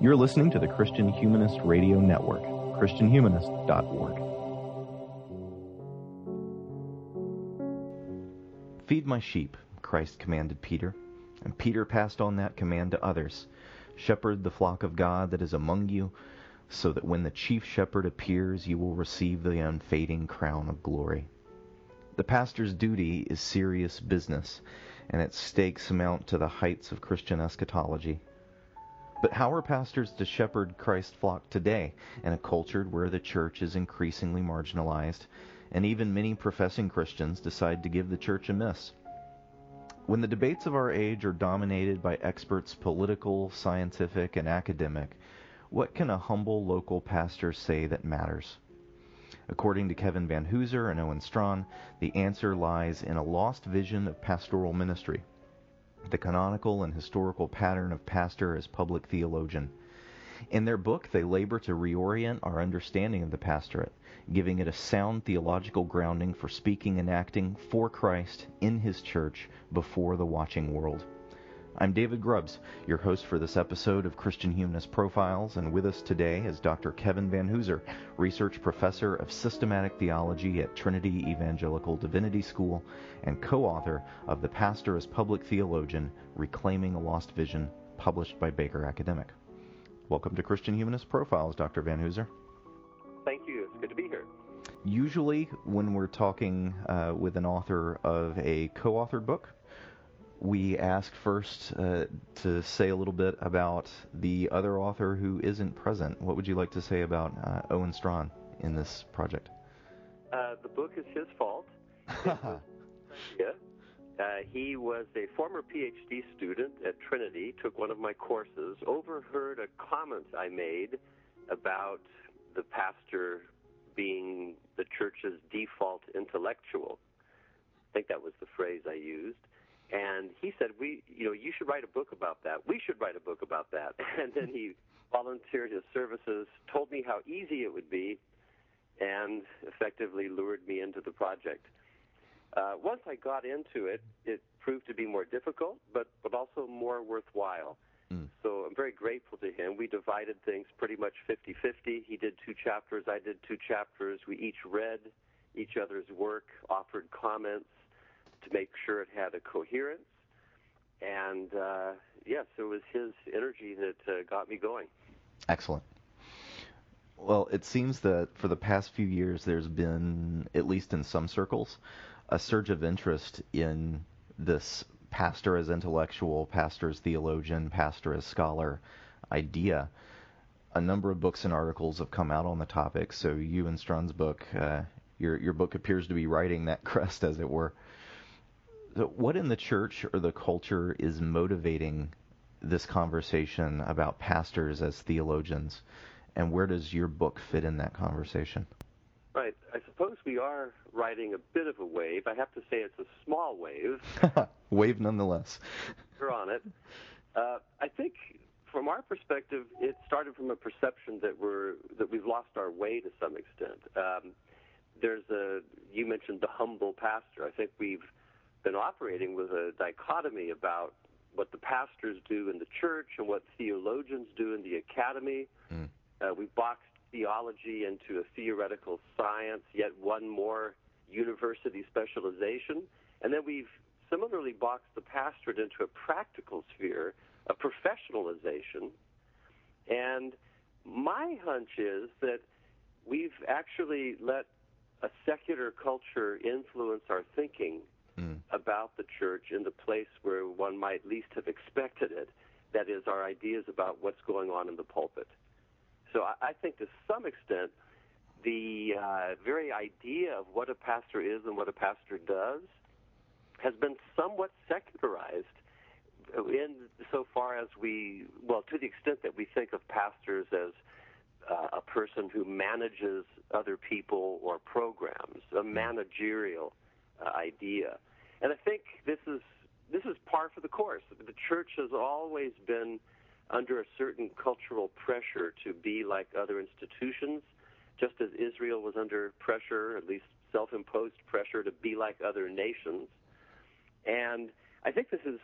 You're listening to the Christian Humanist Radio Network, ChristianHumanist.org. Feed my sheep, Christ commanded Peter, and Peter passed on that command to others. Shepherd the flock of God that is among you, so that when the chief shepherd appears, you will receive the unfading crown of glory. The pastor's duty is serious business, and its stakes amount to the heights of Christian eschatology. But how are pastors to shepherd Christ's flock today in a culture where the church is increasingly marginalized, and even many professing Christians decide to give the church a miss? When the debates of our age are dominated by experts political, scientific, and academic, what can a humble local pastor say that matters? According to Kevin Vanhoozer and Owen Strachan, the answer lies in a lost vision of pastoral ministry, the canonical and historical pattern of pastor as public theologian. In their book, they labor to reorient our understanding of the pastorate, giving it a sound theological grounding for speaking and acting for Christ in His church before the watching world. I'm David Grubbs, your host for this episode of Christian Humanist Profiles, and with us today is Dr. Kevin Vanhoozer, Research Professor of Systematic Theology at Trinity Evangelical Divinity School and co author of The Pastor as Public Theologian Reclaiming a Lost Vision, published by Baker Academic. Welcome to Christian Humanist Profiles, Dr. Vanhoozer. Thank you. It's good to be here. Usually, when we're talking uh, with an author of a co authored book, we ask first uh, to say a little bit about the other author who isn't present. What would you like to say about uh, Owen Strachan in this project? Uh, the book is his fault. yeah. Uh, he was a former PhD student at Trinity, took one of my courses, overheard a comment I made about the pastor being the church's default intellectual. I think that was the phrase I used and he said, "We, you know, you should write a book about that. We should write a book about that." And then he volunteered his services, told me how easy it would be, and effectively lured me into the project. Uh, once I got into it, it proved to be more difficult, but but also more worthwhile. Mm. So I'm very grateful to him. We divided things pretty much 50-50. He did two chapters, I did two chapters. We each read each other's work, offered comments to make sure it had a coherence. And uh, yes, it was his energy that uh, got me going. Excellent. Well, it seems that for the past few years, there's been, at least in some circles, a surge of interest in this pastor as intellectual, pastor as theologian, pastor as scholar idea. A number of books and articles have come out on the topic. So you and Strachan's book, uh, your your book appears to be riding that crest, as it were. What in the church or the culture is motivating this conversation about pastors as theologians, and where does your book fit in that conversation? Right. I suppose we are riding a bit of a wave. I have to say it's a small wave. wave nonetheless. We're on it. Uh, I think from our perspective, it started from a perception that we're that we've lost our way to some extent. Um, there's a you mentioned the humble pastor. I think we've been operating with a dichotomy about what the pastors do in the church and what theologians do in the academy. Mm. Uh, we boxed theology into a theoretical science, yet one more university specialization. And then we've similarly boxed the pastorate into a practical sphere, a professionalization. And my hunch is that we've actually let a secular culture influence our thinking mm. about the church in the place where one might least have expected it. That is, our ideas about what's going on in the pulpit. So I, I think to some extent, the uh, very idea of what a pastor is and what a pastor does has been somewhat secularized in so far as we, well, to the extent that we think of pastors as uh, a person who manages other people or programs, a mm. managerial uh, idea. And I think this is this is par for the course. The church has always been under a certain cultural pressure to be like other institutions, just as Israel was under pressure, at least self-imposed pressure to be like other nations. And I think this is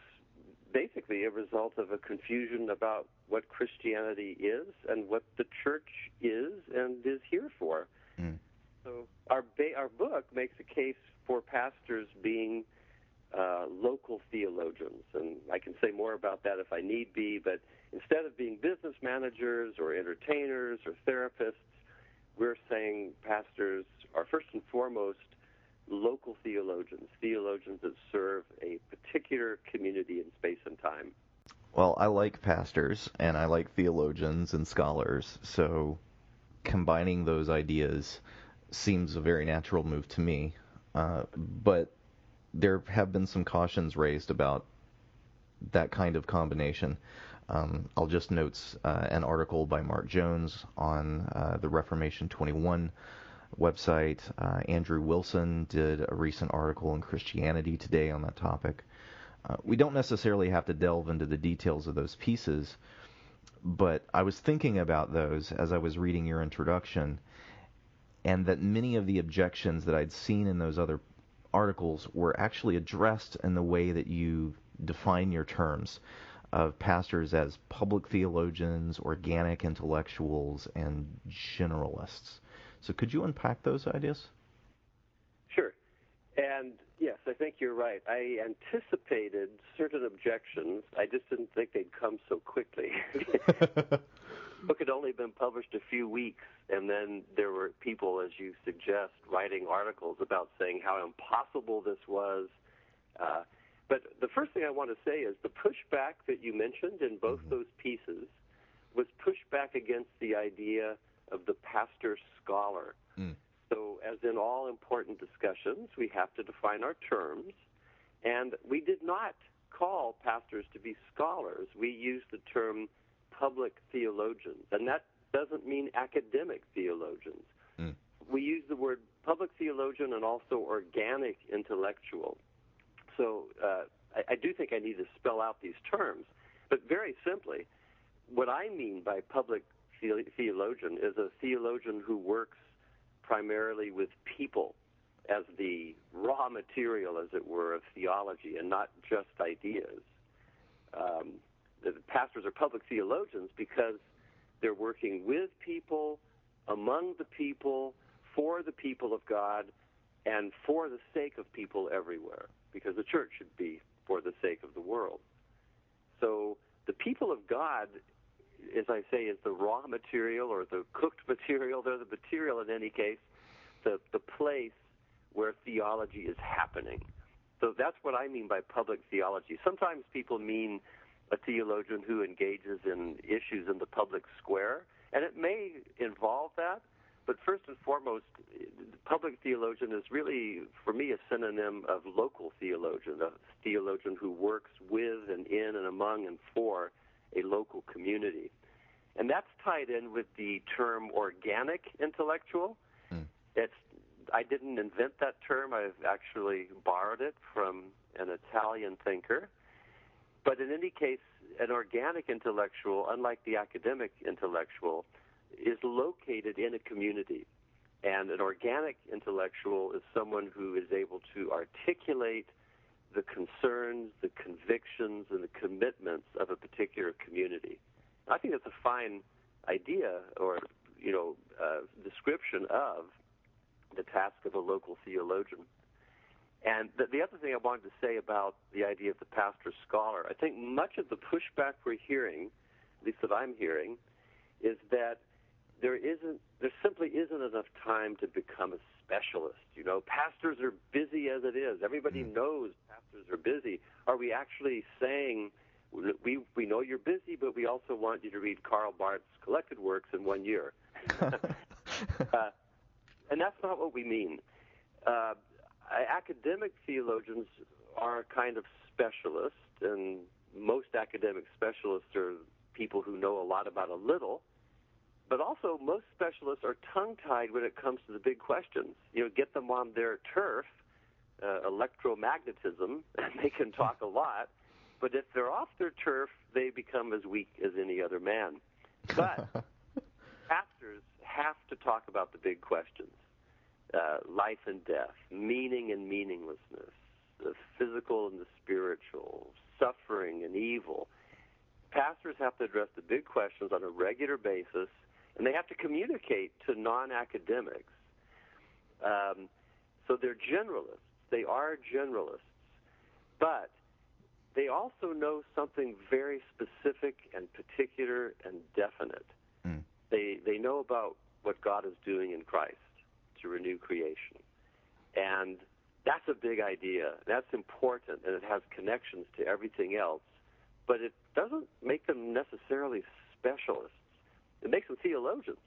basically a result of a confusion about what Christianity is and what the church is and is here for. Mm. So our ba- our book makes a case for pastors being uh, local theologians, and I can say more about that if I need be. But instead of being business managers or entertainers or therapists, we're saying pastors are first and foremost local theologians, theologians that serve a particular community in space and time. Well, I like pastors and I like theologians and scholars, so combining those ideas seems a very natural move to me. Uh, but there have been some cautions raised about that kind of combination. Um, I'll just note uh, an article by Mark Jones on uh, the Reformation 21 website. Uh, Andrew Wilson did a recent article in Christianity Today on that topic. Uh, we don't necessarily have to delve into the details of those pieces, but I was thinking about those as I was reading your introduction, and that many of the objections that I'd seen in those other articles were actually addressed in the way that you define your terms of pastors as public theologians, organic intellectuals, and generalists. So could you unpack those ideas? Sure. And yes, I think you're right. I anticipated certain objections. I just didn't think they'd come so quickly. book had only been published a few weeks, and then there were people, as you suggest, writing articles about saying how impossible this was. Uh, but the first thing I want to say is the pushback that you mentioned in both mm-hmm. those pieces was pushback against the idea of the pastor scholar. Mm. So, as in all important discussions, we have to define our terms. And we did not call pastors to be scholars. We used the term public theologians. And that doesn't mean academic theologians. Mm. We use the word public theologian and also organic intellectual. So, uh, I, I do think I need to spell out these terms. But very simply, what I mean by public theologian is a theologian who works primarily with people as the raw material, as it were, of theology and not just ideas. Um, the pastors are public theologians because they're working with people, among the people, for the people of God, and for the sake of people everywhere, because the church should be for the sake of the world. So the people of God as I say, is the raw material or the cooked material. They're the material in any case, the, the place where theology is happening. So that's what I mean by public theology. Sometimes people mean a theologian who engages in issues in the public square, and it may involve that. But first and foremost, public theologian is really, for me, a synonym of local theologian, a theologian who works with and in and among and for a local community. And that's tied in with the term organic intellectual. Mm. It's I didn't invent that term. I've actually borrowed it from an Italian thinker. But in any case, an organic intellectual, unlike the academic intellectual, is located in a community. And an organic intellectual is someone who is able to articulate the concerns, the convictions, and the commitments of a particular community. I think that's a fine idea or you know uh, description of the task of a local theologian. And the, the other thing I wanted to say about the idea of the pastor scholar, I think much of the pushback we're hearing, at least that I'm hearing, is that there isn't, there simply isn't enough time to become a specialist. You know, pastors are busy as it is. Everybody mm. knows pastors are busy. Are we actually saying we we know you're busy, but we also want you to read Karl Barth's collected works in one year? uh, and that's not what we mean. Uh, academic theologians are a kind of specialists, and most academic specialists are people who know a lot about a little but also, most specialists are tongue tied when it comes to the big questions. You know, get them on their turf, uh, electromagnetism, and they can talk a lot. But if they're off their turf, they become as weak as any other man. But pastors have to talk about the big questions uh, life and death, meaning and meaninglessness, the physical and the spiritual, suffering and evil. Pastors have to address the big questions on a regular basis, and they have to communicate to non-academics. Um, so they're generalists. They are generalists, but they also know something very specific and particular and definite. Mm. They they know about what God is doing in Christ to renew creation, and that's a big idea. That's important, and it has connections to everything else. But it doesn't make them necessarily specialists. It makes them theologians.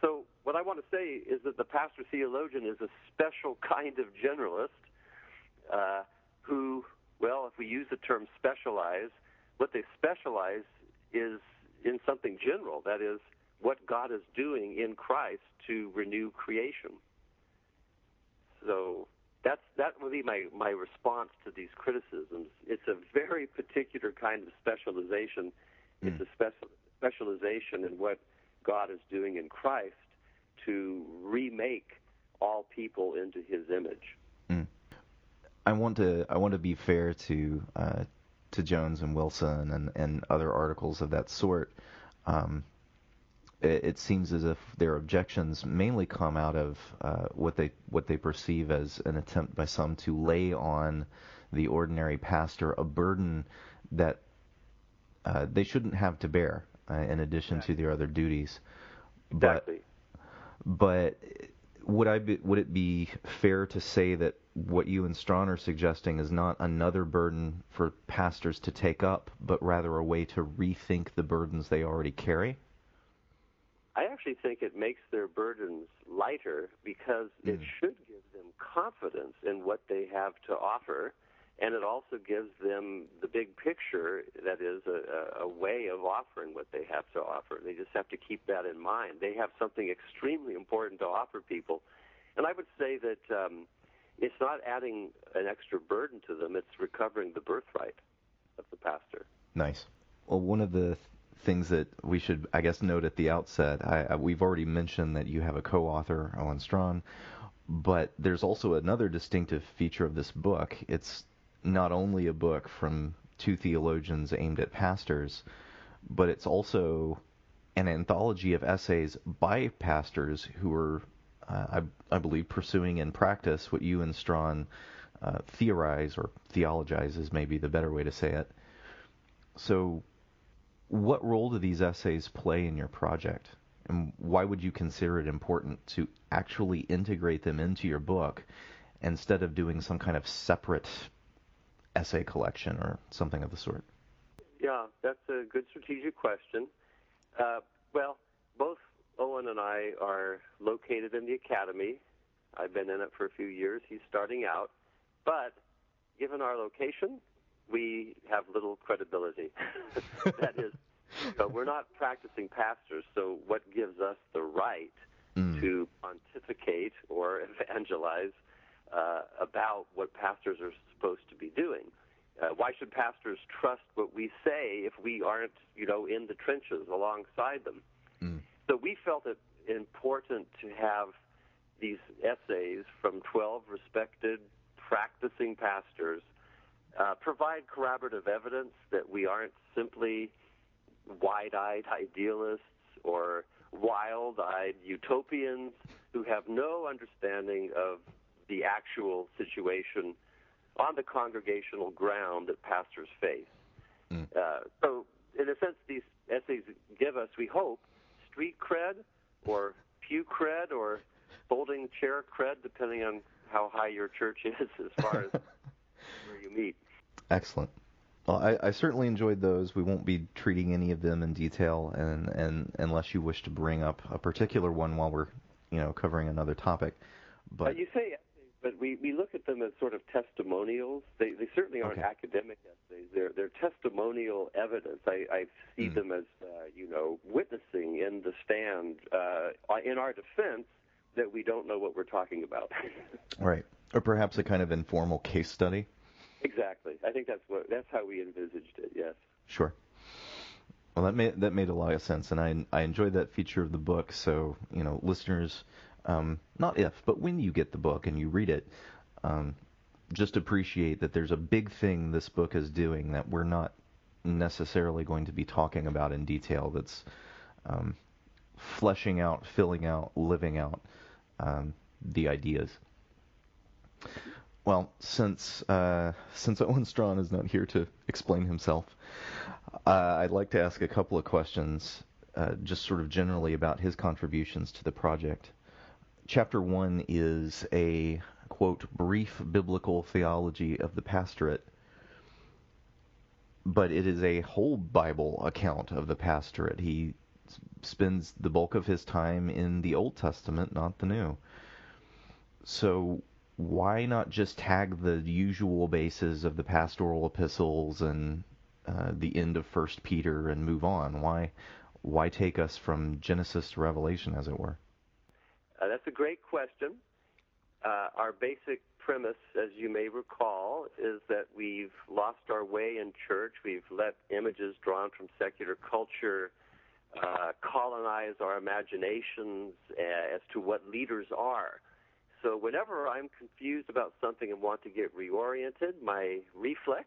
So what I want to say is that the pastor theologian is a special kind of generalist uh, who, well, if we use the term specialize, what they specialize is in something general. That is what God is doing in Christ to renew creation. So that's that would be my my response to these criticisms. It's a very particular kind of specialization. Mm. It's a special specialization in what God is doing in Christ to remake all people into His image. Mm. I want to I want to be fair to uh, to Jones and Wilson and and other articles of that sort. Um, it, it, seems as if their objections mainly come out of uh, what they what they perceive as an attempt by some to lay on the ordinary pastor a burden that uh, they shouldn't have to bear uh, in addition to their other duties. Exactly. But, but would I be, would it be fair to say that what you and Strachan are suggesting is not another burden for pastors to take up, but rather a way to rethink the burdens they already carry? I actually think it makes their burdens lighter because mm. it should give them confidence in what they have to offer, and it also gives them the big picture that is a, a way of offering what they have to offer. They just have to keep that in mind. They have something extremely important to offer people, and I would say that um, it's not adding an extra burden to them; it's recovering the birthright of the pastor. Nice. Well, one of the things that we should, I guess, note at the outset. I, I, we've already mentioned that you have a co-author, Owen Strachan, but there's also another distinctive feature of this book. It's not only a book from two theologians aimed at pastors, but it's also an anthology of essays by pastors who are, uh, I, I, believe, pursuing in practice what you and Strachan uh, theorize or theologize is maybe the better way to say it. So what role do these essays play in your project? And why would you consider it important to actually integrate them into your book instead of doing some kind of separate essay collection or something of the sort? Yeah, that's a good strategic question. Uh, well, both Owen and I are located in the academy. I've been in it for a few years. He's starting out. But given our location, we have little credibility. that is, so we're not practicing pastors. So what gives us the right mm. to pontificate or evangelize uh, about what pastors are supposed to be doing? Uh, why should pastors trust what we say if we aren't, you know, in the trenches alongside them? Mm. So we felt it important to have these essays from 12 respected practicing pastors uh, provide corroborative evidence that we aren't simply wide-eyed idealists or wild-eyed utopians who have no understanding of the actual situation on the congregational ground that pastors face. Mm. Uh, so, in a sense, these essays give us, we hope, street cred or pew cred or folding chair cred, depending on how high your church is as far as where you meet. Excellent. Well, I, I, certainly enjoyed those. We won't be treating any of them in detail, and, and unless you wish to bring up a particular one while we're, you know, covering another topic. But uh, you say, but we, we look at them as sort of testimonials. They they certainly aren't okay. academic essays. They're they're testimonial evidence. I, I see mm. them as uh, you know witnessing in the stand uh, in our defense that we don't know what we're talking about. right, or perhaps a kind of informal case study. Exactly. I think that's what that's how we envisaged it. Yes. Sure. Well, that made that made a lot of sense, and I I enjoyed that feature of the book. So you know, listeners, um, not if, but when you get the book and you read it, um, just appreciate that there's a big thing this book is doing that we're not necessarily going to be talking about in detail. That's um, fleshing out, filling out, living out um, the ideas. Well, since uh, since Owen Strachan is not here to explain himself, uh, I'd like to ask a couple of questions, uh, just sort of generally about his contributions to the project. Chapter one is a quote brief biblical theology of the pastorate, but it is a whole Bible account of the pastorate. He spends the bulk of his time in the Old Testament, not the New. So why not just tag the usual bases of the pastoral epistles and uh, the end of First Peter and move on? Why why take us from Genesis to Revelation, as it were? Uh, that's a great question. Uh, our basic premise, as you may recall, is that we've lost our way in church. We've let images drawn from secular culture uh, colonize our imaginations uh, as to what leaders are. So whenever I'm confused about something and want to get reoriented, my reflex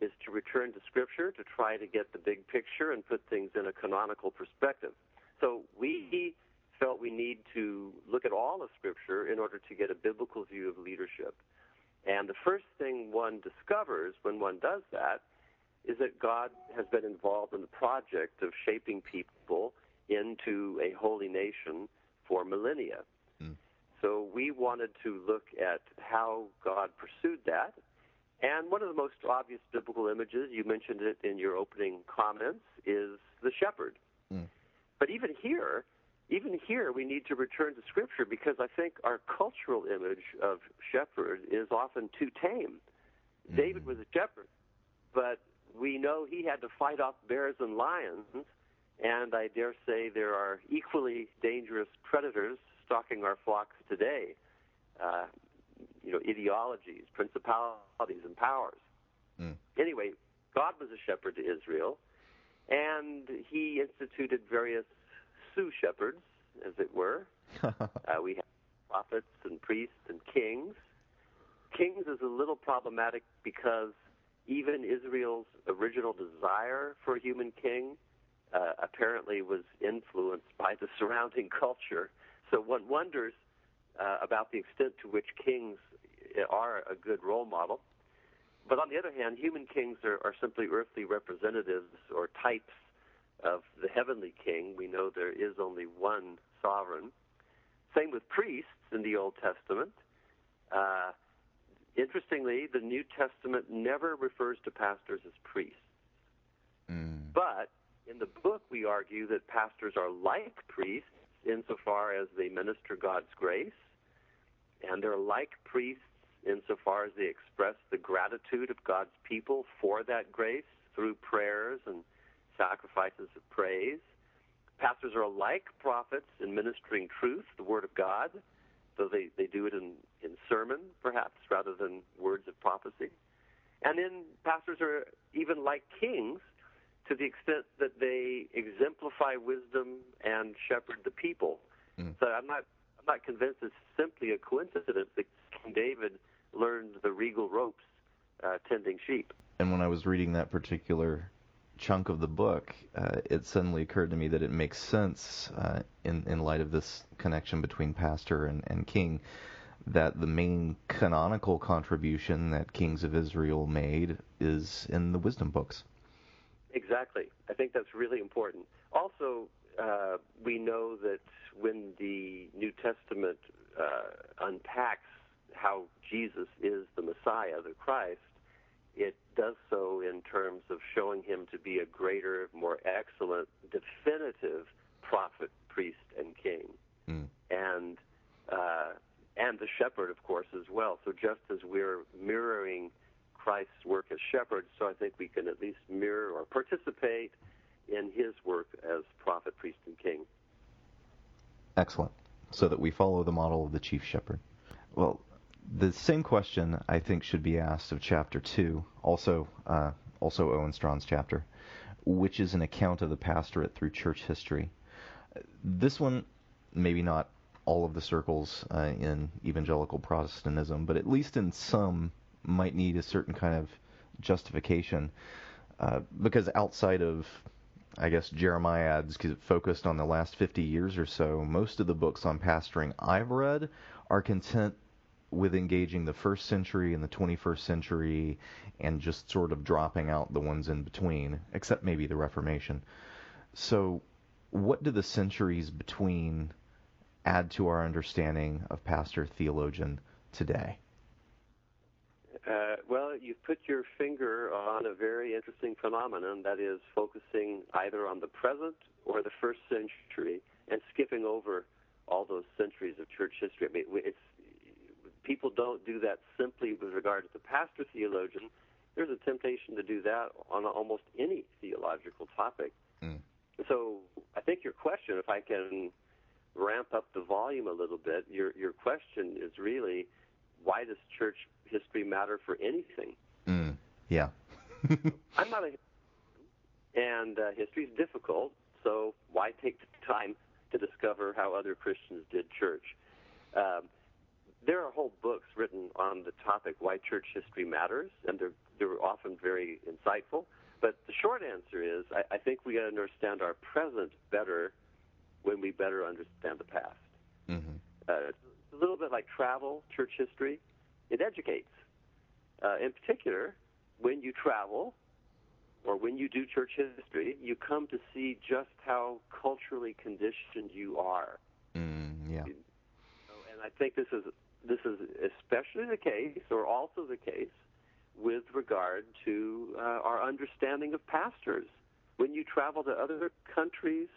is to return to Scripture to try to get the big picture and put things in a canonical perspective. So we felt we need to look at all of Scripture in order to get a biblical view of leadership. And the first thing one discovers when one does that is that God has been involved in the project of shaping people into a holy nation for millennia. So we wanted to look at how God pursued that. And one of the most obvious biblical images, you mentioned it in your opening comments, is the shepherd. Mm. But even here, even here, we need to return to Scripture because I think our cultural image of shepherd is often too tame. Mm. David was a shepherd, but we know he had to fight off bears and lions, and I dare say there are equally dangerous predators stalking our flocks today. Uh, you know, ideologies, principalities, and powers. Mm. Anyway, God was a shepherd to Israel, and he instituted various sous shepherds, as it were. uh, we have prophets and priests and kings. Kings is a little problematic because even Israel's original desire for a human king uh, apparently was influenced by the surrounding culture. So one wonders uh, about the extent to which kings are a good role model. But on the other hand, human kings are, are simply earthly representatives or types of the heavenly king. We know there is only one sovereign. Same with priests in the Old Testament. Uh, interestingly, the New Testament never refers to pastors as priests. Mm. But in the book, we argue that pastors are like priests insofar as they minister God's grace, and they're like priests insofar as they express the gratitude of God's people for that grace through prayers and sacrifices of praise. Pastors are like prophets in ministering truth, the Word of God, though they, they do it in, in sermon, perhaps, rather than words of prophecy. And then pastors are even like kings to the extent that they exemplify wisdom and shepherd the people. Mm. So I'm not I'm not convinced it's simply a coincidence that King David learned the regal ropes uh, tending sheep. And when I was reading that particular chunk of the book, uh, it suddenly occurred to me that it makes sense uh, in in light of this connection between pastor and, and king that the main canonical contribution that kings of Israel made is in the wisdom books. Exactly. I think that's really important. Also, uh, we know that when the New Testament uh, unpacks how Jesus is the Messiah, the Christ, it does so in terms of showing him to be a greater, more excellent, definitive prophet, priest, and king, mm. and uh, and the shepherd, of course, as well. So just as we're mirroring Christ's work as shepherd, so I think we can at least mirror or participate in his work as prophet, priest, and king. Excellent. So that we follow the model of the chief shepherd. Well, the same question I think should be asked of chapter two, also uh, also Owen Strachan's chapter, which is an account of the pastorate through church history. This one, maybe not all of the circles uh, in evangelical Protestantism, but at least in some might need a certain kind of justification uh, because outside of I guess Jeremiads focused on the last 50 years or so. Most of the books on pastoring I've read are content with engaging the first century and the 21st century and just sort of dropping out the ones in between, except maybe the Reformation. So, what do the centuries between add to our understanding of pastor theologian today? Uh, well, you've put your finger on a very interesting phenomenon that is focusing either on the present or the first century and skipping over all those centuries of church history. I mean, it's people don't do that simply with regard to the pastor theologian. There's a temptation to do that on almost any theological topic. Mm. So, I think your question, if I can ramp up the volume a little bit, your your question is really why does church history matter for anything? Mm, yeah. I'm not a and uh, history is difficult, so why take the time to discover how other Christians did church? Um, there are whole books written on the topic why church history matters, and they're they're often very insightful. But the short answer is, I, I think we got to understand our present better when we better understand the past. Mm-hmm. Uh, it's a little bit like travel, church history. It educates. Uh, in particular, when you travel or when you do church history, you come to see just how culturally conditioned you are. Mm, yeah. And I think this is this is especially the case, or also the case, with regard to uh, our understanding of pastors. When you travel to other countries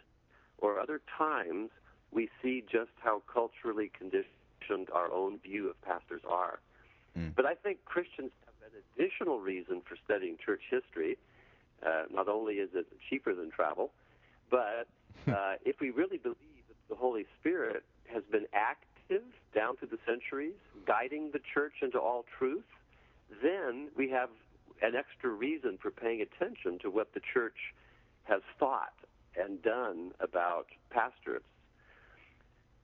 or other times, we see just how culturally conditioned our own view of pastors are. Mm. But I think Christians have an additional reason for studying church history. Uh, not only is it cheaper than travel, but uh, if we really believe that the Holy Spirit has been active down through the centuries, guiding the church into all truth, then we have an extra reason for paying attention to what the church has thought and done about pastorates.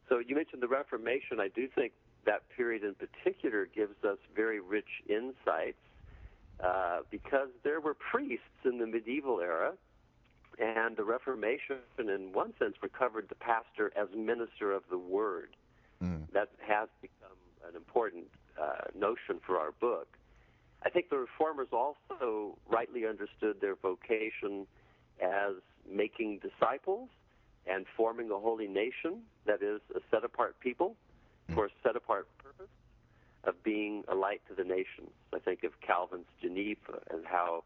So you mentioned the Reformation. I do think that period in particular gives us very rich insights uh, because there were priests in the medieval era, and the Reformation, in one sense, recovered the pastor as minister of the word. Mm. That has become an important uh, notion for our book. I think the reformers also rightly understood their vocation as making disciples and forming a holy nation that is a set apart people for a set apart purpose of being a light to the nations. I think of Calvin's Geneva and how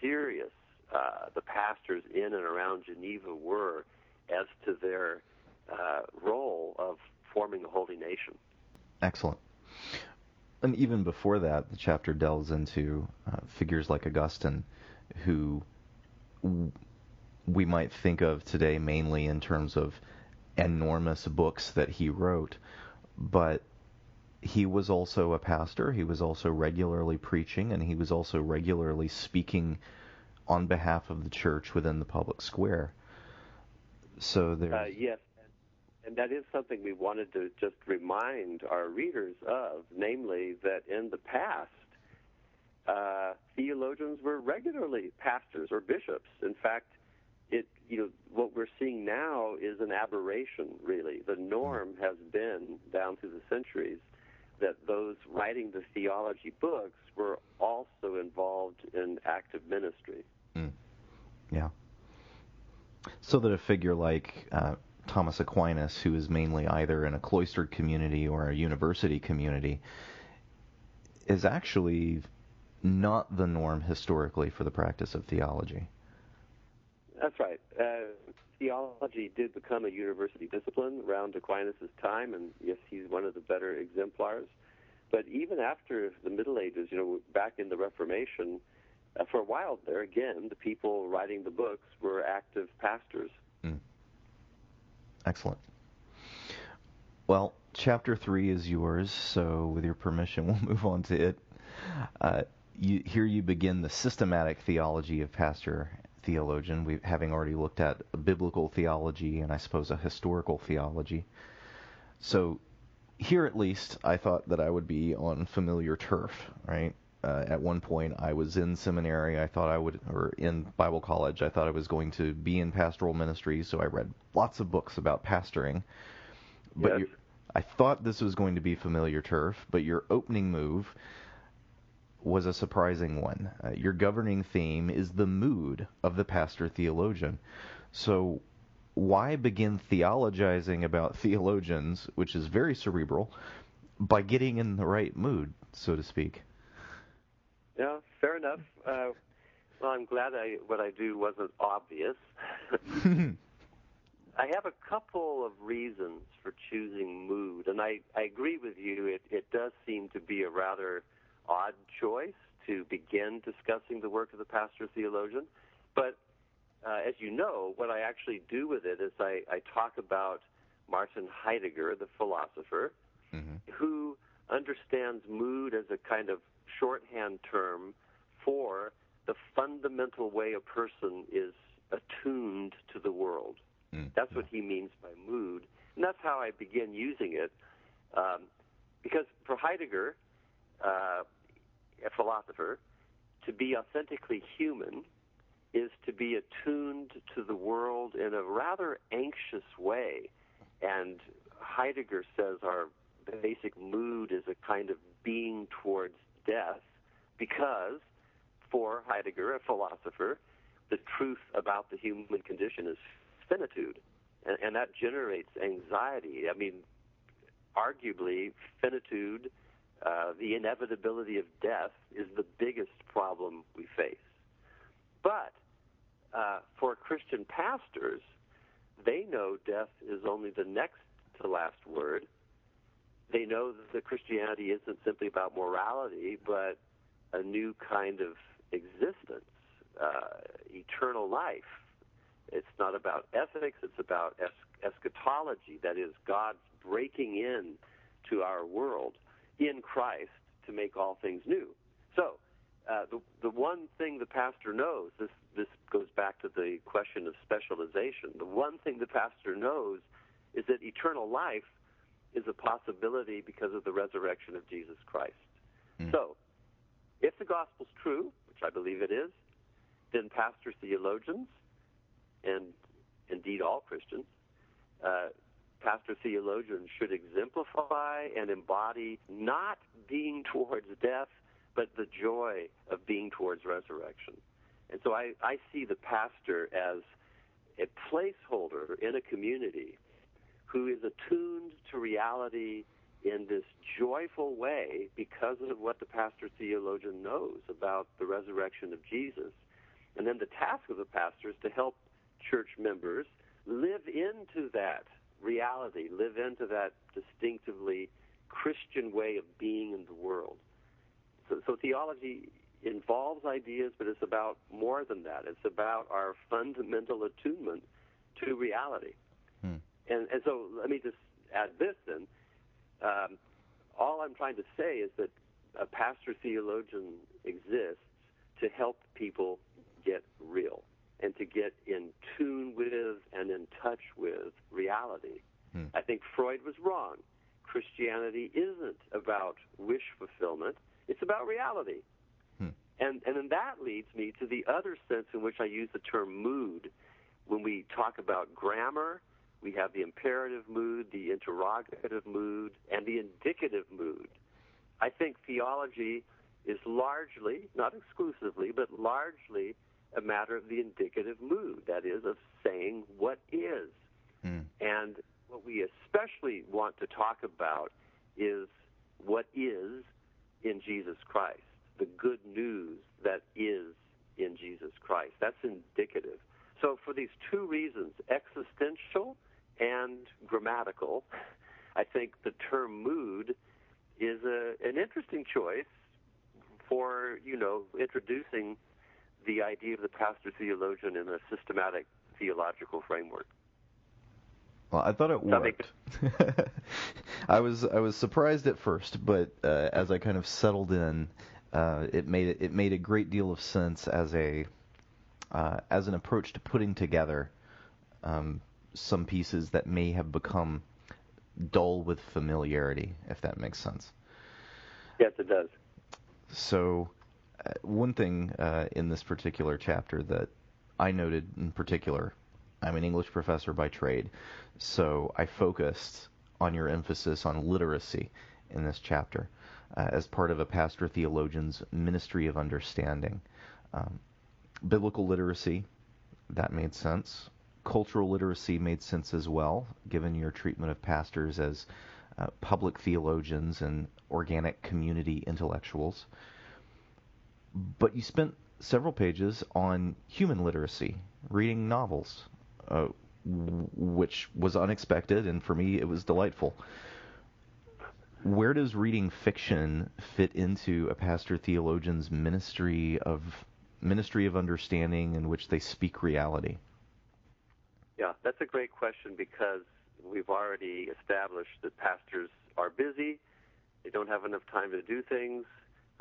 serious uh, the pastors in and around Geneva were as to their uh, role of forming a holy nation. Excellent. And even before that, the chapter delves into uh, figures like Augustine, who w- we might think of today mainly in terms of enormous books that he wrote, but he was also a pastor. He was also regularly preaching, and he was also regularly speaking on behalf of the church within the public square. So there. Uh, yes, and that is something we wanted to just remind our readers of, namely that in the past, uh, theologians were regularly pastors or bishops. In fact, you know what we're seeing now is an aberration really the norm has been down through the centuries that those writing the theology books were also involved in active ministry mm. yeah so that a figure like uh, Thomas Aquinas, who is mainly either in a cloistered community or a university community, is actually not the norm historically for the practice of theology. That's right. Uh, theology did become a university discipline around Aquinas' time, and yes, he's one of the better exemplars. But even after the Middle Ages, you know, back in the Reformation, uh, for a while there, again, the people writing the books were active pastors. Mm. Excellent. Well, chapter three is yours, so with your permission, we'll move on to it. Uh, you, here you begin the systematic theology of pastor theologian, we having already looked at biblical theology and I suppose a historical theology. So here at least I thought that I would be on familiar turf, right? uh, at one point I was in seminary. I thought I would, or in Bible college, I thought I was going to be in pastoral ministry. So I read lots of books about pastoring. But Yes. I thought this was going to be familiar turf. But your opening move was a surprising one. Uh, your governing theme is the mood of the pastor theologian. So why begin theologizing about theologians, which is very cerebral, by getting in the right mood, so to speak? Yeah, fair enough. Uh, well, I'm glad I what I do wasn't obvious. I have a couple of reasons for choosing mood, and I, I agree with you. It, it does seem to be a rather odd choice to begin discussing the work of the pastor theologian. But uh, as you know, what I actually do with it is I, I talk about Martin Heidegger, the philosopher, Mhm. who understands mood as a kind of shorthand term for the fundamental way a person is attuned to the world. Mm. That's what he means by mood, and that's how I begin using it. Um, because for Heidegger, uh, a philosopher, to be authentically human is to be attuned to the world in a rather anxious way. And Heidegger says our basic mood is a kind of being towards death because, for Heidegger, a philosopher, the truth about the human condition is finitude. And, and that generates anxiety. I mean, arguably, finitude, uh, the inevitability of death, is the biggest problem we face. But uh, for Christian pastors, they know death is only the next to last word. They know that Christianity isn't simply about morality, but a new kind of existence, uh, eternal life. It's not about ethics, it's about es- eschatology, that is, God's breaking in to our world in Christ to make all things new. So, uh, the, the one thing the pastor knows, this, this goes back to the question of specialization, the one thing the pastor knows is that eternal life is a possibility because of the resurrection of Jesus Christ. Mm. So, if the gospel's true, which I believe it is, then pastors, theologians, and indeed all Christians, uh, pastor theologians should exemplify and embody not being towards death, but the joy of being towards resurrection. And so I, I see the pastor as a placeholder in a community who is attuned to reality in this joyful way because of what the pastor theologian knows about the resurrection of Jesus. And then the task of the pastor is to help church members live into that reality, live into that distinctively Christian way of being in the world. So, so theology involves ideas, but it's about more than that. It's about our fundamental attunement to reality. Hmm. And, and so let me just add this then. Um, all I'm trying to say is that a pastor theologian exists to help people get real and to get in tune with and in touch with reality. Hmm. I think Freud was wrong. Christianity isn't about wish fulfillment, it's about reality. Hmm. And, and then that leads me to the other sense in which I use the term mood. When we talk about grammar, we have the imperative mood, the interrogative mood, and the indicative mood. I think theology is largely, not exclusively, but largely a matter of the indicative mood, that is, of saying what is. Hmm. And what we especially want to talk about is what is in Jesus Christ, the good news that is in Jesus Christ. That's indicative. So, for these two reasons, existential and grammatical, I think the term mood is a, an interesting choice for, you know, introducing the idea of the pastor theologian in a systematic theological framework. Well, I thought it Does that make worked. I was I was surprised at first, but uh, as I kind of settled in, uh, it made it, made a great deal of sense as a uh, as an approach to putting together um, some pieces that may have become dull with familiarity, if that makes sense. Yes, it does. So, one thing uh, in this particular chapter that I noted in particular, I'm an English professor by trade, so I focused on your emphasis on literacy in this chapter uh, as part of a pastor theologian's ministry of understanding. Um, biblical literacy, that made sense. Cultural literacy made sense as well, given your treatment of pastors as uh, public theologians and organic community intellectuals. But you spent several pages on human literacy, reading novels, uh, which was unexpected, and for me it was delightful. Where does reading fiction fit into a pastor theologian's ministry of ministry of understanding in which they speak reality? Yeah, that's a great question because we've already established that pastors are busy, they don't have enough time to do things.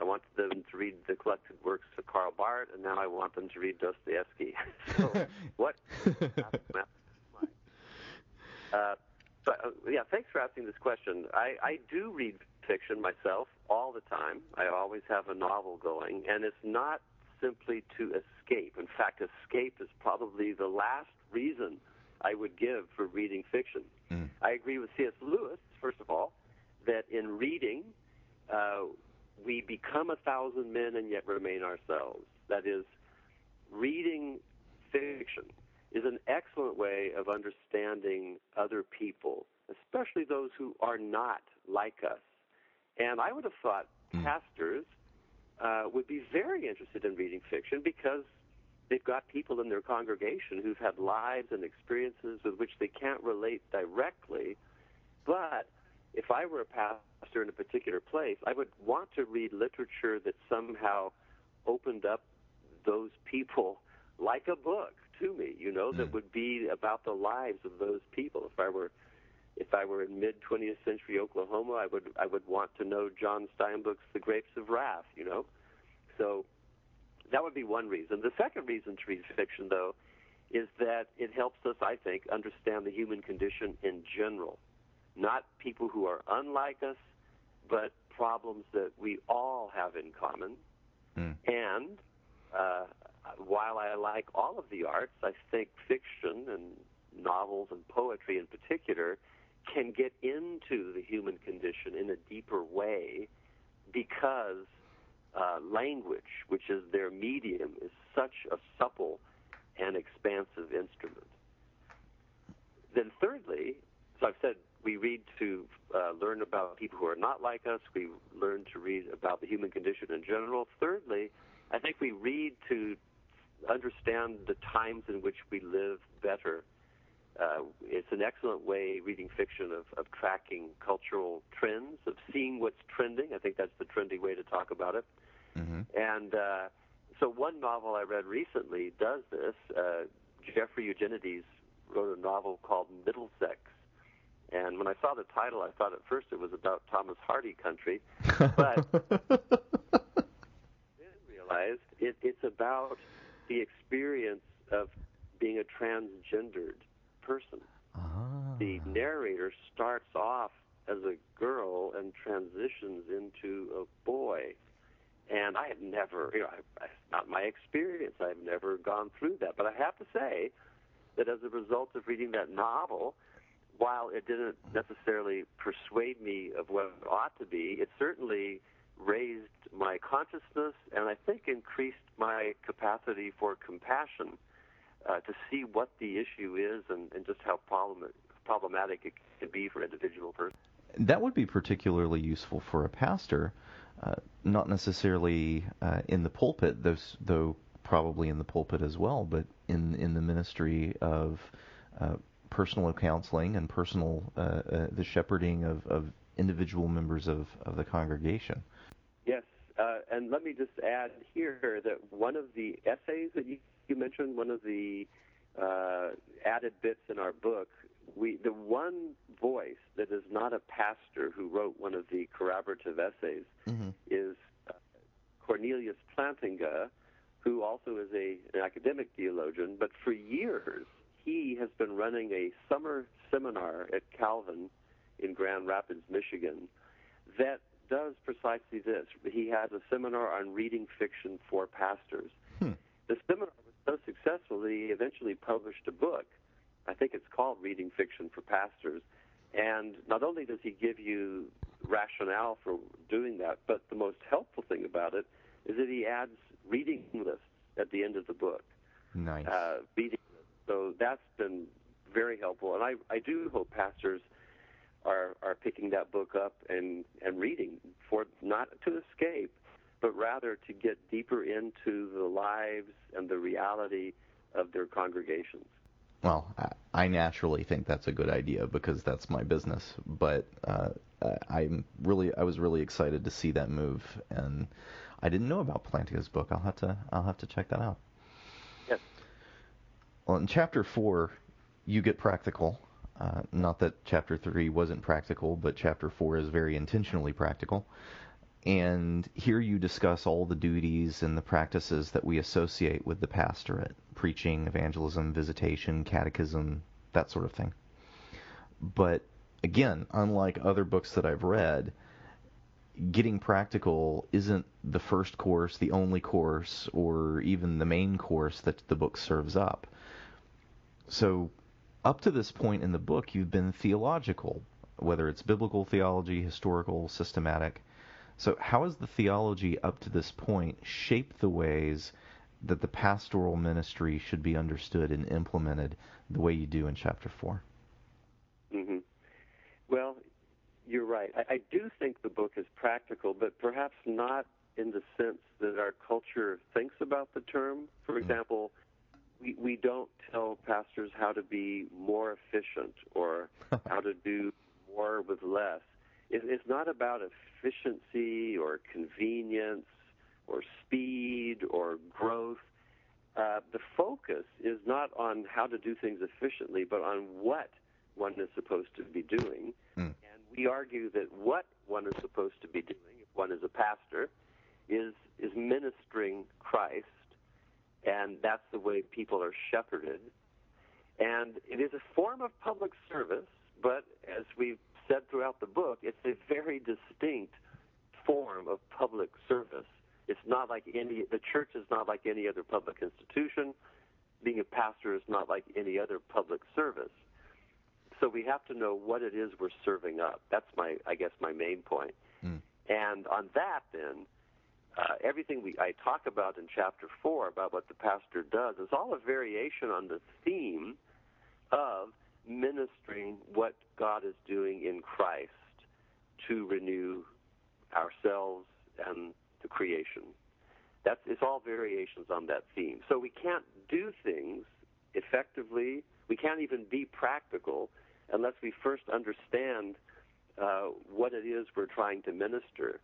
I wanted them to read the collected works of Karl Barth, and now I want them to read Dostoevsky. so, what? uh, but, uh, yeah, thanks for asking this question. I, I do read fiction myself all the time. I always have a novel going, and it's not simply to escape. In fact, escape is probably the last reason I would give for reading fiction. Mm. I agree with C.S. Lewis, first of all, that in reading, uh, we become a thousand men and yet remain ourselves. That is, reading fiction is an excellent way of understanding other people, especially those who are not like us. And I would have thought mm. pastors uh, would be very interested in reading fiction because they've got people in their congregation who've had lives and experiences with which they can't relate directly. But if I were a pastor in a particular place, I would want to read literature that somehow opened up those people like a book to me, you know, that hmm. would be about the lives of those people. If I were if I were in mid 20th century Oklahoma, I would I would want to know John Steinbeck's The Grapes of Wrath, you know. So that would be one reason. The second reason to read fiction, though, is that it helps us, I think, understand the human condition in general. Not people who are unlike us, but problems that we all have in common. Mm. And uh, while I like all of the arts, I think fiction and novels and poetry in particular can get into the human condition in a deeper way because uh, language, which is their medium, is such a supple and expansive instrument. Then, thirdly, so I've said we read to uh, learn about people who are not like us. We learn to read about the human condition in general. Thirdly, I think we read to understand the times in which we live better. Uh, it's an excellent way, reading fiction, of, of tracking cultural trends, of seeing what's trending. I think that's the trendy way to talk about it. Mm-hmm. And uh, so, one novel I read recently does this. Uh, Jeffrey Eugenides wrote a novel called Middlesex. And when I saw the title, I thought at first it was about Thomas Hardy country, but then realized it, it's about the experience of being a transgendered person. Ah. The narrator starts off as a girl and transitions into a boy. And I had never, you know, I, I, not my experience. I've never gone through that. But I have to say that as a result of reading that novel, while it didn't necessarily persuade me of what it ought to be, it certainly raised my consciousness and I think increased my capacity for compassion uh, to see what the issue is and, and just how problem, problematic it can be for an individual person. That would be particularly useful for a pastor, uh, not necessarily uh, in the pulpit, though, though probably in the pulpit as well, but in in the ministry of uh, personal counseling and personal uh, uh, the shepherding of, of individual members of, of the congregation. Yes, uh, and let me just add here that one of the essays that you, you mentioned, one of the uh, added bits in our book, we the one voice that is not a pastor who wrote one of the corroborative essays mm-hmm. is uh, Cornelius Plantinga, who also is a, an academic theologian, but for years he has been running a summer seminar at Calvin in Grand Rapids, Michigan, that does precisely this. He has a seminar on reading fiction for pastors. Hmm. The seminar was so successful that he eventually published a book. I think it's called Reading Fiction for Pastors. And not only does he give you rationale for doing that, but the most helpful thing about it is that he adds reading lists at the end of the book. Nice. Uh, reading. So that's been very helpful. And I, I do hope pastors are are picking that book up and and reading for not to escape, but rather to get deeper into the lives and the reality of their congregations. Well, I naturally think that's a good idea because that's my business. But uh, I'm really, I was really excited to see that move, and I didn't know about Plantinga's book. I'll have to, I'll have to check that out. Well, in chapter four, you get practical. Uh, not that chapter three wasn't practical, but chapter four is very intentionally practical. And here you discuss all the duties and the practices that we associate with the pastorate preaching, evangelism, visitation, catechism, that sort of thing. But again, unlike other books that I've read, getting practical isn't the first course, the only course, or even the main course that the book serves up. So, up to this point in the book, you've been theological, whether it's biblical theology, historical, systematic. So, how has the theology up to this point shaped the ways that the pastoral ministry should be understood and implemented the way you do in chapter 4? Mm-hmm. Well, you're right. I, I do think the book is practical, but perhaps not in the sense that our culture thinks about the term. For mm-hmm. We, we don't tell pastors how to be more efficient or how to do more with less. It, it's not about efficiency or convenience or speed or growth. Uh, the focus is not on how to do things efficiently, but on what one is supposed to be doing. Mm. And we argue that what one is supposed to be doing, if one is a pastor, is is ministering Christ, and that's the way people are shepherded. And it is a form of public service, but as we've said throughout the book, it's a very distinct form of public service. It's not like any, the church is not like any other public institution. Being a pastor is not like any other public service. So we have to know what it is we're serving up. That's my, I guess, my main point. Mm. And on that, then, uh, everything we I talk about in chapter four about what the pastor does is all a variation on the theme of ministering what God is doing in Christ to renew ourselves and the creation. That's it's all variations on that theme. So we can't do things effectively. We can't even be practical unless we first understand uh, what it is we're trying to minister.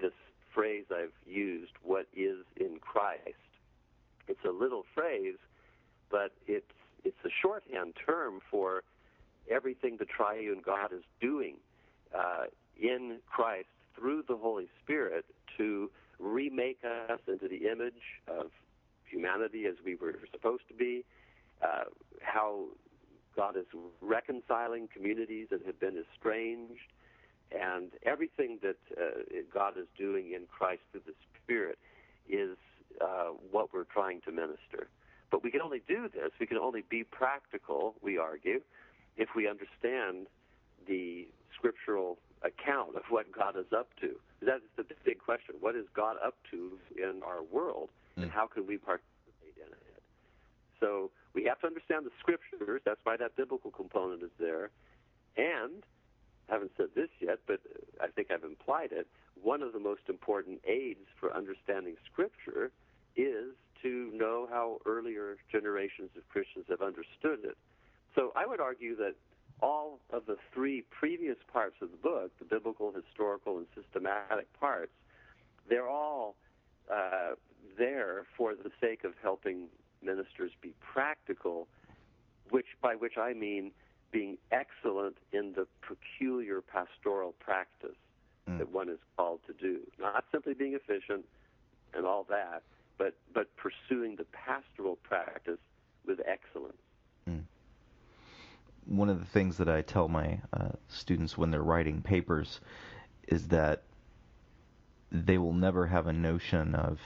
This phrase I've used, "What is in Christ." It's a little phrase, but it's it's a shorthand term for everything the triune God is doing uh, in Christ through the Holy Spirit to remake us into the image of humanity as we were supposed to be, uh, how God is reconciling communities that have been estranged, and everything that uh, God is doing in Christ through the Spirit is uh, what we're trying to minister. But we can only do this, we can only be practical, we argue, if we understand the scriptural account of what God is up to. That's the big question. What is God up to in our world, and mm. how can we participate in it? So we have to understand the scriptures. That's why that biblical component is there. And haven't said this yet, but I think I've implied it. One of the most important aids for understanding Scripture is to know how earlier generations of Christians have understood it. So I would argue that all of the three previous parts of the book, the biblical, historical, and systematic parts, they're all uh, there for the sake of helping ministers be practical, which by which I mean being excellent in the peculiar pastoral practice mm. that one is called to do. Not simply being efficient and all that, but but pursuing the pastoral practice with excellence. Mm. One of the things that I tell my uh, students when they're writing papers is that they will never have a notion of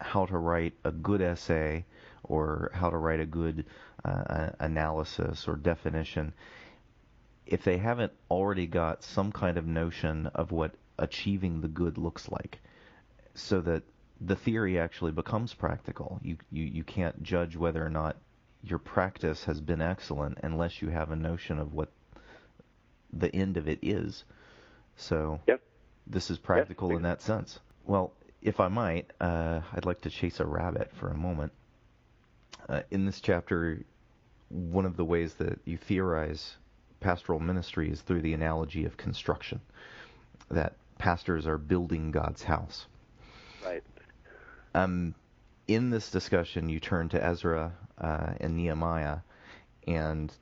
how to write a good essay or how to write a good uh, analysis or definition if they haven't already got some kind of notion of what achieving the good looks like so that the theory actually becomes practical you you, you can't judge whether or not your practice has been excellent unless you have a notion of what the end of it is so yep. this is practical yep. in that sense well if I might, uh, I'd like to chase a rabbit for a moment. Uh, in this chapter, one of the ways that you theorize pastoral ministry is through the analogy of construction, that pastors are building God's house. Right. Um, in this discussion, you turn to Ezra uh, and Nehemiah, and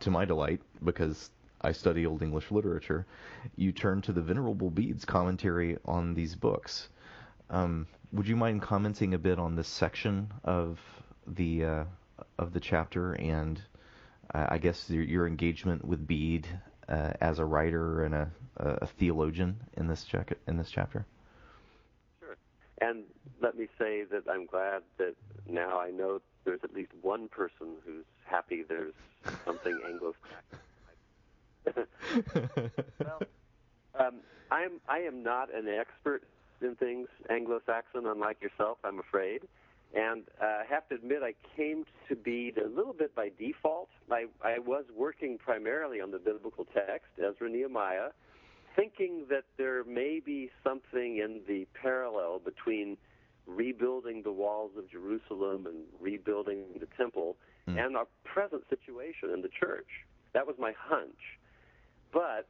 to my delight, because I study Old English literature, you turn to the Venerable Bede's commentary on these books. Um, would you mind commenting a bit on this section of the uh, of the chapter and uh, I guess your, your, engagement with Bede uh, as a writer and a, a theologian in this check, in this chapter? Sure. And let me say that I'm glad that now I know there's at least one person who's happy there's something Anglo-Saxon. well, um, I'm I am not an expert in things Anglo-Saxon, unlike yourself, I'm afraid. And uh, I have to admit, I came to be a little bit by default. I, I was working primarily on the biblical text, Ezra Nehemiah, thinking that there may be something in the parallel between rebuilding the walls of Jerusalem and rebuilding the temple mm. and our present situation in the church. That was my hunch. But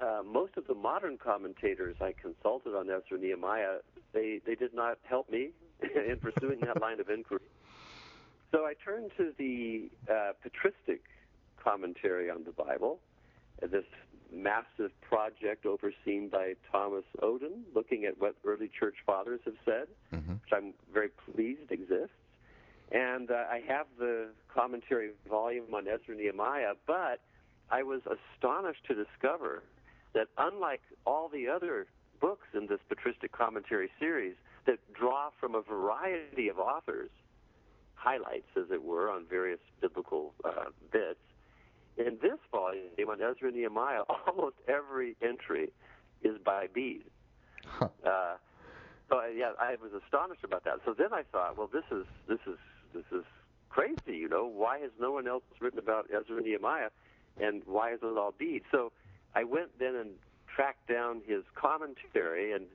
uh, most of the modern commentators I consulted on Ezra Nehemiah, they, they did not help me in pursuing that line of inquiry. So I turned to the uh, patristic commentary on the Bible, uh, this massive project overseen by Thomas Oden, looking at what early church fathers have said, mm-hmm. which I'm very pleased exists. And uh, I have the commentary volume on Ezra and Nehemiah, but I was astonished to discover that unlike all the other books in this patristic commentary series that draw from a variety of authors, highlights, as it were, on various biblical uh, bits, in this volume on Ezra and Nehemiah, almost every entry is by Bede. Huh. Uh, so yeah, I was astonished about that. So then I thought, well, this is this is this is crazy. You know, why has no one else written about Ezra and Nehemiah, and why is it all Bede? So I went then and tracked down his commentary, and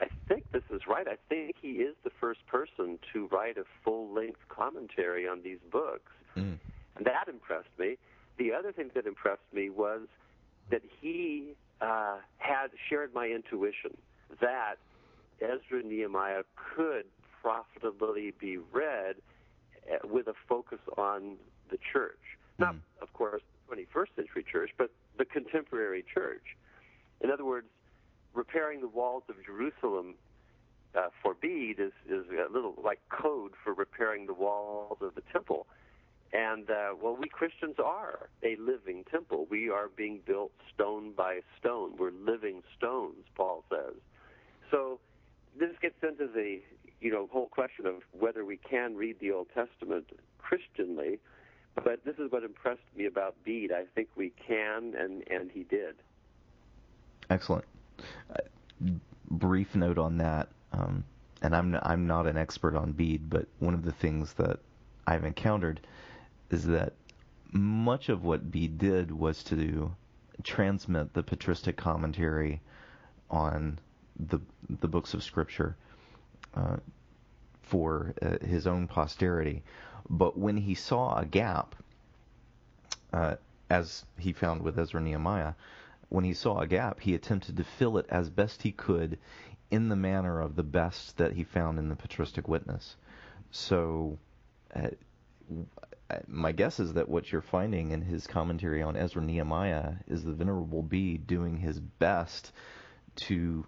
I think this is right. I think he is the first person to write a full length commentary on these books. Mm. And that impressed me. The other thing that impressed me was that he uh, had shared my intuition that Ezra Nehemiah could profitably be read uh, with a focus on the church. Not, mm. of course, the 21st century church, but the contemporary church. In other words, repairing the walls of Jerusalem uh, for Bede is, is a little like code for repairing the walls of the temple. And, uh, well, we Christians are a living temple. We are being built stone by stone. We're living stones, Paul says. So this gets into the, you know, whole question of whether we can read the Old Testament Christianly but this is what impressed me about Bede. I think we can, and and he did. Excellent. Brief note on that, um, and I'm I'm not an expert on Bede, but one of the things that I've encountered is that much of what Bede did was to transmit the patristic commentary on the the books of Scripture uh, for uh, his own posterity. But when he saw a gap, uh, as he found with Ezra Nehemiah, when he saw a gap, he attempted to fill it as best he could in the manner of the best that he found in the patristic witness. So, uh, my guess is that what you're finding in his commentary on Ezra Nehemiah is the Venerable Bede doing his best to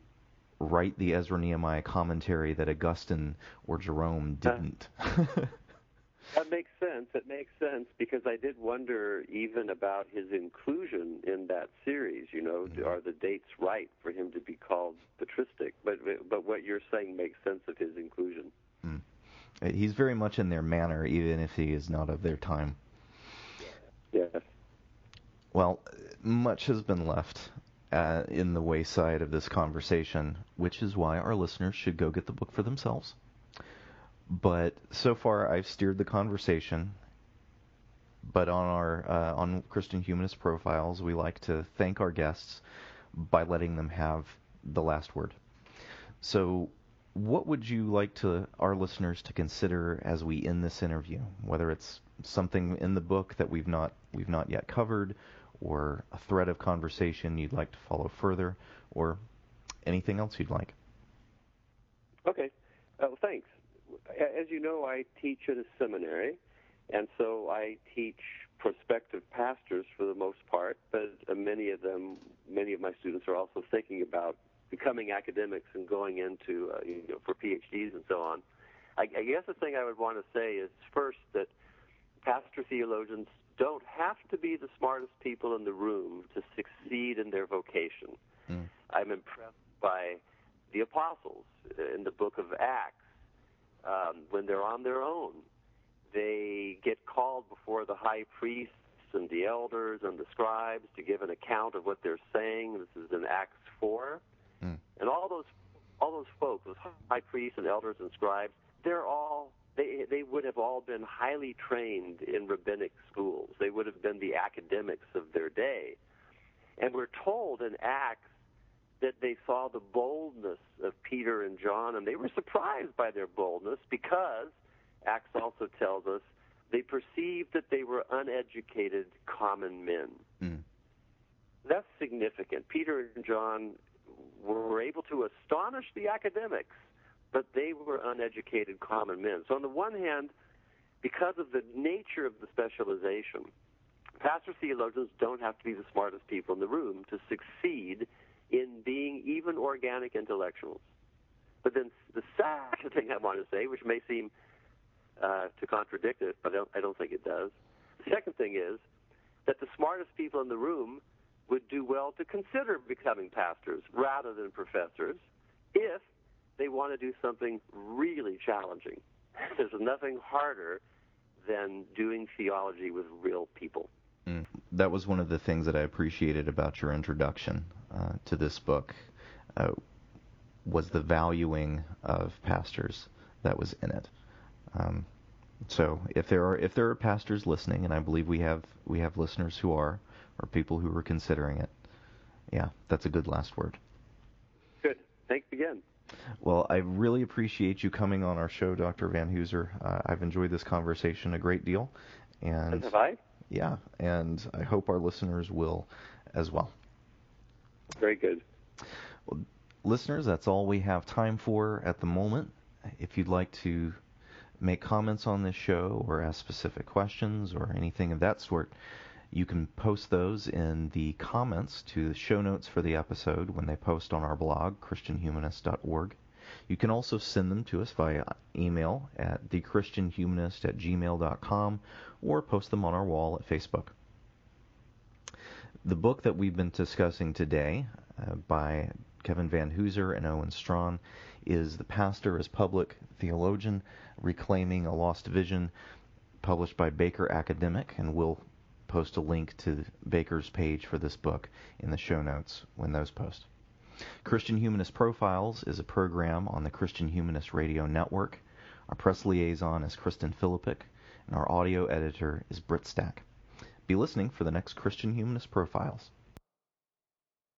write the Ezra Nehemiah commentary that Augustine or Jerome didn't. That makes sense. It makes sense because I did wonder even about his inclusion in that series. You know, mm-hmm. are the dates right for him to be called patristic? But but what you're saying makes sense of his inclusion. Mm. He's very much in their manner, even if he is not of their time. Yes. Well, much has been left uh, in the wayside of this conversation, which is why our listeners should go get the book for themselves. But so far, I've steered the conversation. But on our uh, on Christian Humanist profiles, we like to thank our guests by letting them have the last word. So, what would you like to our listeners to consider as we end this interview? Whether it's something in the book that we've not we've not yet covered, or a thread of conversation you'd like to follow further, or anything else you'd like. Okay. Well, thanks. As you know, I teach at a seminary, and so I teach prospective pastors for the most part, but uh, many of them, many of my students are also thinking about becoming academics and going into, uh, you know, for PhDs and so on. I, I guess the thing I would want to say is first that pastor theologians don't have to be the smartest people in the room to succeed in their vocation. Mm. I'm impressed by the apostles in the book of Acts. Um, when they're on their own, they get called before the high priests and the elders and the scribes to give an account of what they're saying. This is in Acts 4. Mm. And all those all those folks, those high priests and elders and scribes, they're all they they would have all been highly trained in rabbinic schools. They would have been the academics of their day. And we're told in Acts that they saw the boldness of Peter and John, and they were surprised by their boldness because Acts also tells us they perceived that they were uneducated common men. Mm. That's significant. Peter and John were able to astonish the academics but they were uneducated common men. So on the one hand, because of the nature of the specialization, pastor theologians don't have to be the smartest people in the room to succeed in being even organic intellectuals. But then the second thing I want to say, which may seem uh, to contradict it, but I don't, I don't think it does. The second thing is that the smartest people in the room would do well to consider becoming pastors rather than professors if they want to do something really challenging. There's nothing harder than doing theology with real people. Mm. That was one of the things that I appreciated about your introduction uh, to this book. Uh, was the valuing of pastors that was in it. Um, so if there are if there are pastors listening, and I believe we have we have listeners who are, or people who are considering it, yeah, that's a good last word. Good. Thanks again. Well, I really appreciate you coming on our show, Dr. Vanhoozer. Uh, I've enjoyed this conversation a great deal. And have I? Yeah, and I hope our listeners will as well. Very good. Well, listeners, that's all we have time for at the moment. If you'd like to make comments on this show or ask specific questions or anything of that sort, you can post those in the comments to the show notes for the episode when they post on our blog, ChristianHumanist.org. You can also send them to us via email at thechristianhumanist at gmail.com or post them on our wall at Facebook. The book that we've been discussing today uh, by Kevin Vanhoozer and Owen Strachan is The Pastor as Public Theologian Reclaiming a Lost Vision, published by Baker Academic, and we'll post a link to Baker's page for this book in the show notes when those post. Christian Humanist Profiles is a program on the Christian Humanist Radio Network. Our press liaison is Kristen Philippic, and our audio editor is Britt Stack. Be listening for the next Christian Humanist Profiles.